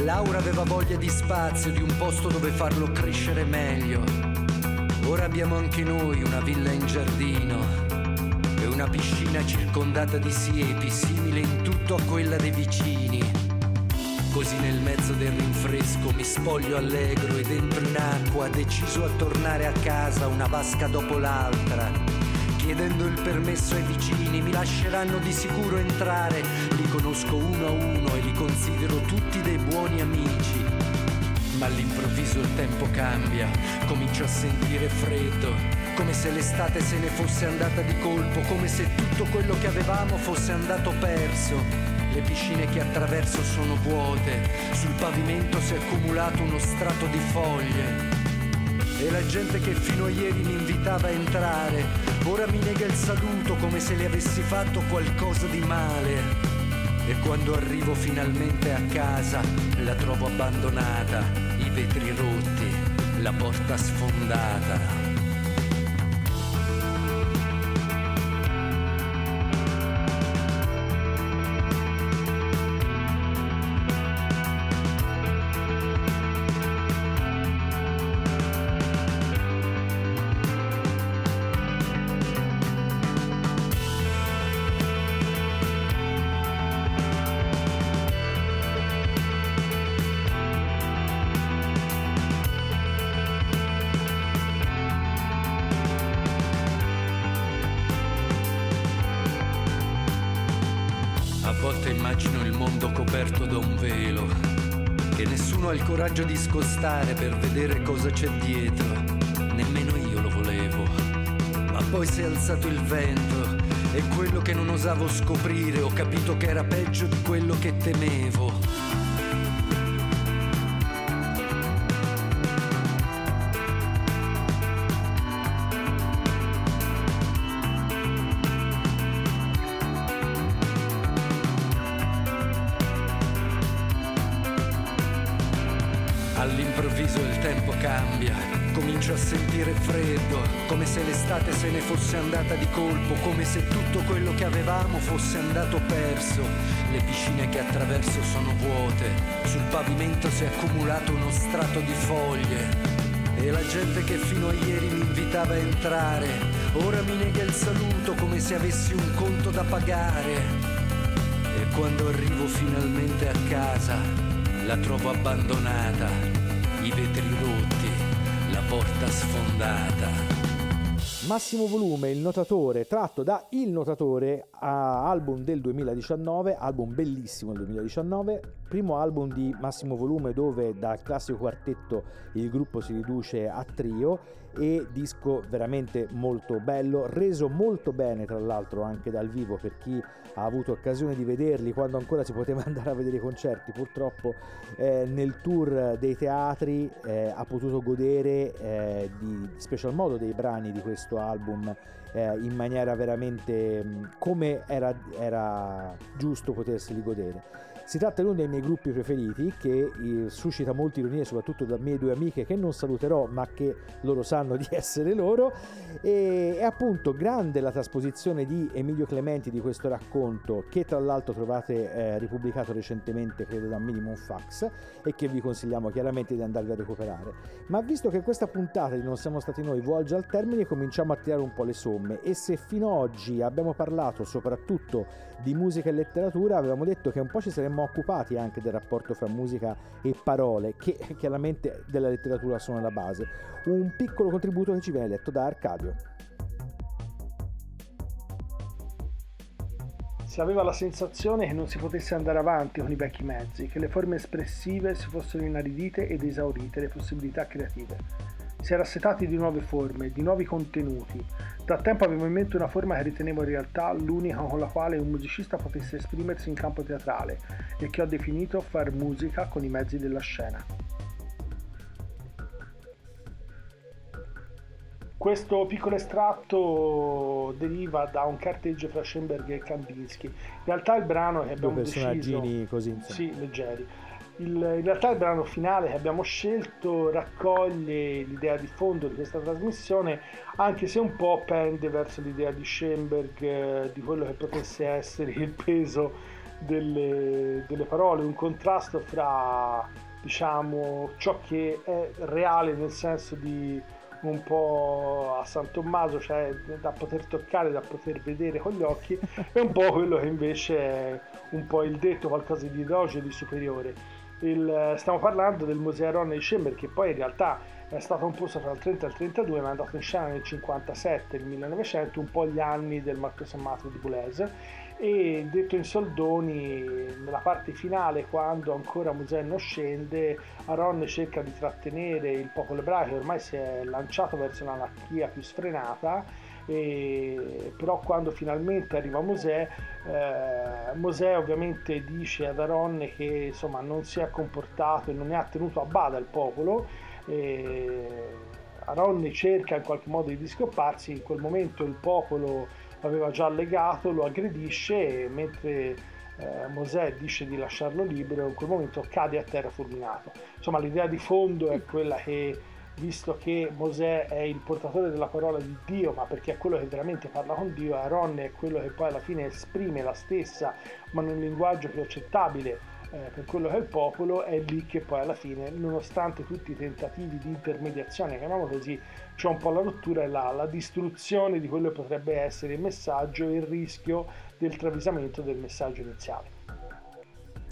Speaker 8: Laura aveva voglia di spazio, di un posto dove farlo crescere meglio. Ora abbiamo anche noi una villa in giardino e una piscina circondata di siepi, simile in tutto a quella dei vicini. Così nel mezzo del rinfresco mi spoglio allegro ed entro in acqua, deciso a tornare a casa una vasca dopo l'altra. Chiedendo il permesso ai vicini, mi lasceranno di sicuro entrare, li conosco uno a uno e li considero tutti dei buoni amici. Ma all'improvviso il tempo cambia, comincio a sentire freddo, come se l'estate se ne fosse andata di colpo, come se tutto quello che avevamo fosse andato perso. Le piscine che attraverso sono vuote, sul pavimento si è accumulato uno strato di foglie. E la gente che fino a ieri mi invitava a entrare, ora mi nega il saluto come se le avessi fatto qualcosa di male. E quando arrivo finalmente a casa, la trovo abbandonata, i vetri rotti, la porta sfondata. Coraggio di scostare per vedere cosa c'è dietro. Nemmeno io lo volevo. Ma poi si è alzato il vento e quello che non osavo scoprire ho capito che era peggio di quello che temevo. Se ne fosse andata di colpo, come se tutto quello che avevamo fosse andato perso. Le piscine che attraverso sono vuote, sul pavimento si è accumulato uno strato di foglie. E la gente che fino a ieri mi invitava a entrare, ora mi nega il saluto come se avessi un conto da pagare. E quando arrivo finalmente a casa, la trovo abbandonata, i vetri rotti, la porta sfondata.
Speaker 2: Massimo volume, il notatore, tratto da Il Notatore, album del 2019, album bellissimo del 2019, primo album di Massimo Volume dove dal classico quartetto il gruppo si riduce a trio e disco veramente molto bello, reso molto bene tra l'altro anche dal vivo per chi ha avuto occasione di vederli quando ancora si poteva [LAUGHS] andare a vedere i concerti, purtroppo eh, nel tour dei teatri eh, ha potuto godere eh, di special modo dei brani di questo album eh, in maniera veramente mh, come era, era giusto poterseli godere. Si tratta di uno dei miei gruppi preferiti che eh, suscita molte ironie soprattutto da mie due amiche che non saluterò ma che loro sanno di [LAUGHS] essere loro. E è appunto grande la trasposizione di Emilio Clementi di questo racconto che tra l'altro trovate eh, ripubblicato recentemente credo da Minimum Fax e che vi consigliamo chiaramente di andarvi a recuperare. Ma visto che questa puntata di Non siamo stati noi volge al termine cominciamo a tirare un po' le somme. E se fino ad oggi abbiamo parlato soprattutto di musica e letteratura avevamo detto che un po' ci saremmo occupati anche del rapporto fra musica e parole, che [LAUGHS] chiaramente della letteratura sono la base. Un piccolo contributo che ci viene letto da Arcadio.
Speaker 3: Si aveva la sensazione che non si potesse andare avanti con i vecchi mezzi, che le forme espressive si fossero inaridite ed esaurite le possibilità creative. Si era assetati di nuove forme, di nuovi contenuti. Da tempo avevo in mente una forma che ritenevo in realtà l'unica con la quale un musicista potesse esprimersi in campo teatrale e che ho definito far musica con i mezzi della scena. Questo piccolo estratto deriva da un carteggio fra Schoenberg e Kandinsky. In realtà il brano che abbiamo
Speaker 2: Due personaggini
Speaker 3: deciso...
Speaker 2: così insomma.
Speaker 3: Sì, leggeri. Il, in realtà il brano finale che abbiamo scelto raccoglie l'idea di fondo di questa trasmissione, anche se un po' pende verso l'idea di Schoenberg eh, di quello che potesse essere il peso delle, delle parole, un contrasto fra diciamo ciò che è reale nel senso di un po' a San Tommaso, cioè da poter toccare, da poter vedere con gli occhi, e un po' quello che invece è un po' il detto, qualcosa di doge, di superiore. Il, stiamo parlando del Museo Ron di Schoenberg che poi in realtà è stato composto tra il 30 e il 32 ma è andato in scena nel 57 nel 1900 un po' gli anni del Marco Sammato di Boulez. E detto in soldoni nella parte finale quando ancora Museo non scende Aron cerca di trattenere il popolo ebraico ormai si è lanciato verso un'anarchia più sfrenata e, però quando finalmente arriva Mosè, eh, Mosè ovviamente dice ad Aaron che insomma, non si è comportato e non ne ha tenuto a bada il popolo. E Aaron cerca in qualche modo di discopparsi, in quel momento il popolo l'aveva già legato, lo aggredisce e mentre eh, Mosè dice di lasciarlo libero, in quel momento cade a terra fulminato. Insomma l'idea di fondo è quella che visto che Mosè è il portatore della parola di Dio, ma perché è quello che veramente parla con Dio, Aaron è quello che poi alla fine esprime la stessa, ma in un linguaggio più accettabile eh, per quello che è il popolo, è lì che poi alla fine, nonostante tutti i tentativi di intermediazione, chiamiamolo così, c'è un po' la rottura e la, la distruzione di quello che potrebbe essere il messaggio e il rischio del travisamento del messaggio iniziale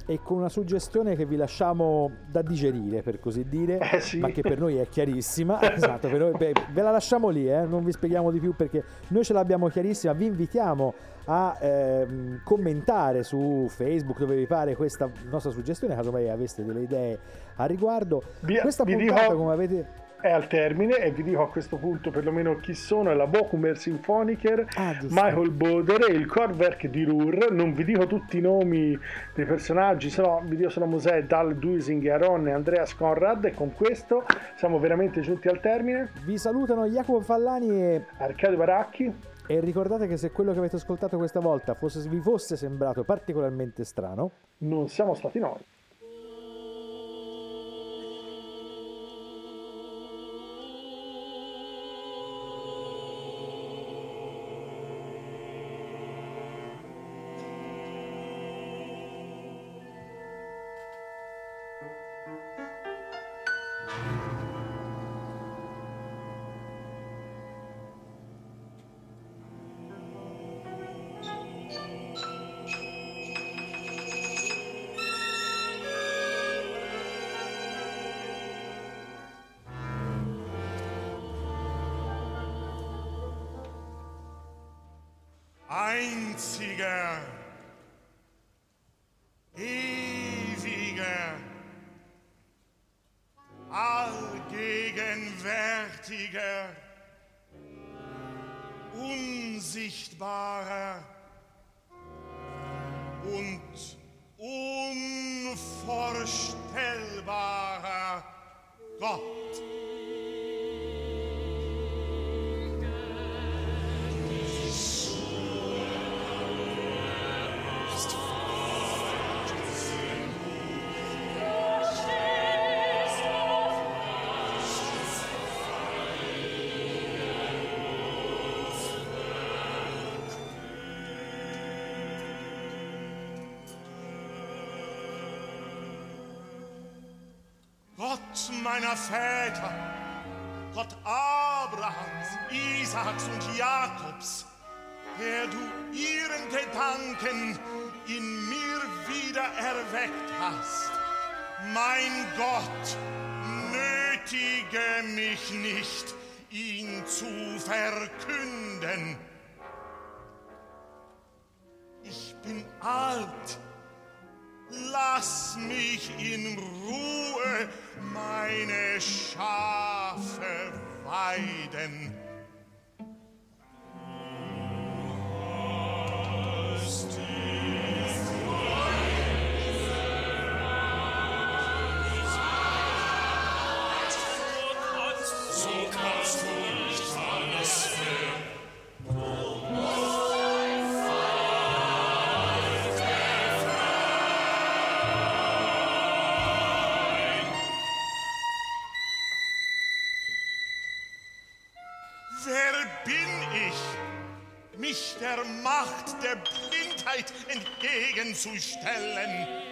Speaker 2: e con una suggestione che vi lasciamo da digerire per così dire,
Speaker 3: eh sì.
Speaker 2: ma che per noi è chiarissima. [LAUGHS] esatto, noi, beh, ve la lasciamo lì, eh? non vi spieghiamo di più perché noi ce l'abbiamo chiarissima. Vi invitiamo a ehm, commentare su Facebook dove vi pare questa nostra suggestione, caso mai aveste delle idee a riguardo.
Speaker 3: Vi,
Speaker 2: questa
Speaker 3: vi
Speaker 2: puntata,
Speaker 3: dico...
Speaker 2: come avete
Speaker 3: è al termine e vi dico a questo punto perlomeno chi sono, è la Bochumer Symphoniker, ah, Michael Boder e il Korwerk di Ruhr, non vi dico tutti i nomi dei personaggi, se no vi dico solo Mosè, Dal Duising, Aaron e Andreas Conrad e con questo siamo veramente giunti al termine.
Speaker 2: Vi salutano Jacopo Fallani e
Speaker 3: Arcadio Baracchi.
Speaker 2: E ricordate che se quello che avete ascoltato questa volta fosse, vi fosse sembrato particolarmente strano,
Speaker 3: non siamo stati noi.
Speaker 9: unvorstellbarer Gott. Meiner Väter, Gott Abrahams, Isaaks und Jakobs, der du ihren Gedanken in mir wieder erweckt hast. Mein Gott, nötige mich nicht, ihn zu verkünden. Ich bin alt, lass mich in Ruhe meine Schafe weiden. zu stellen.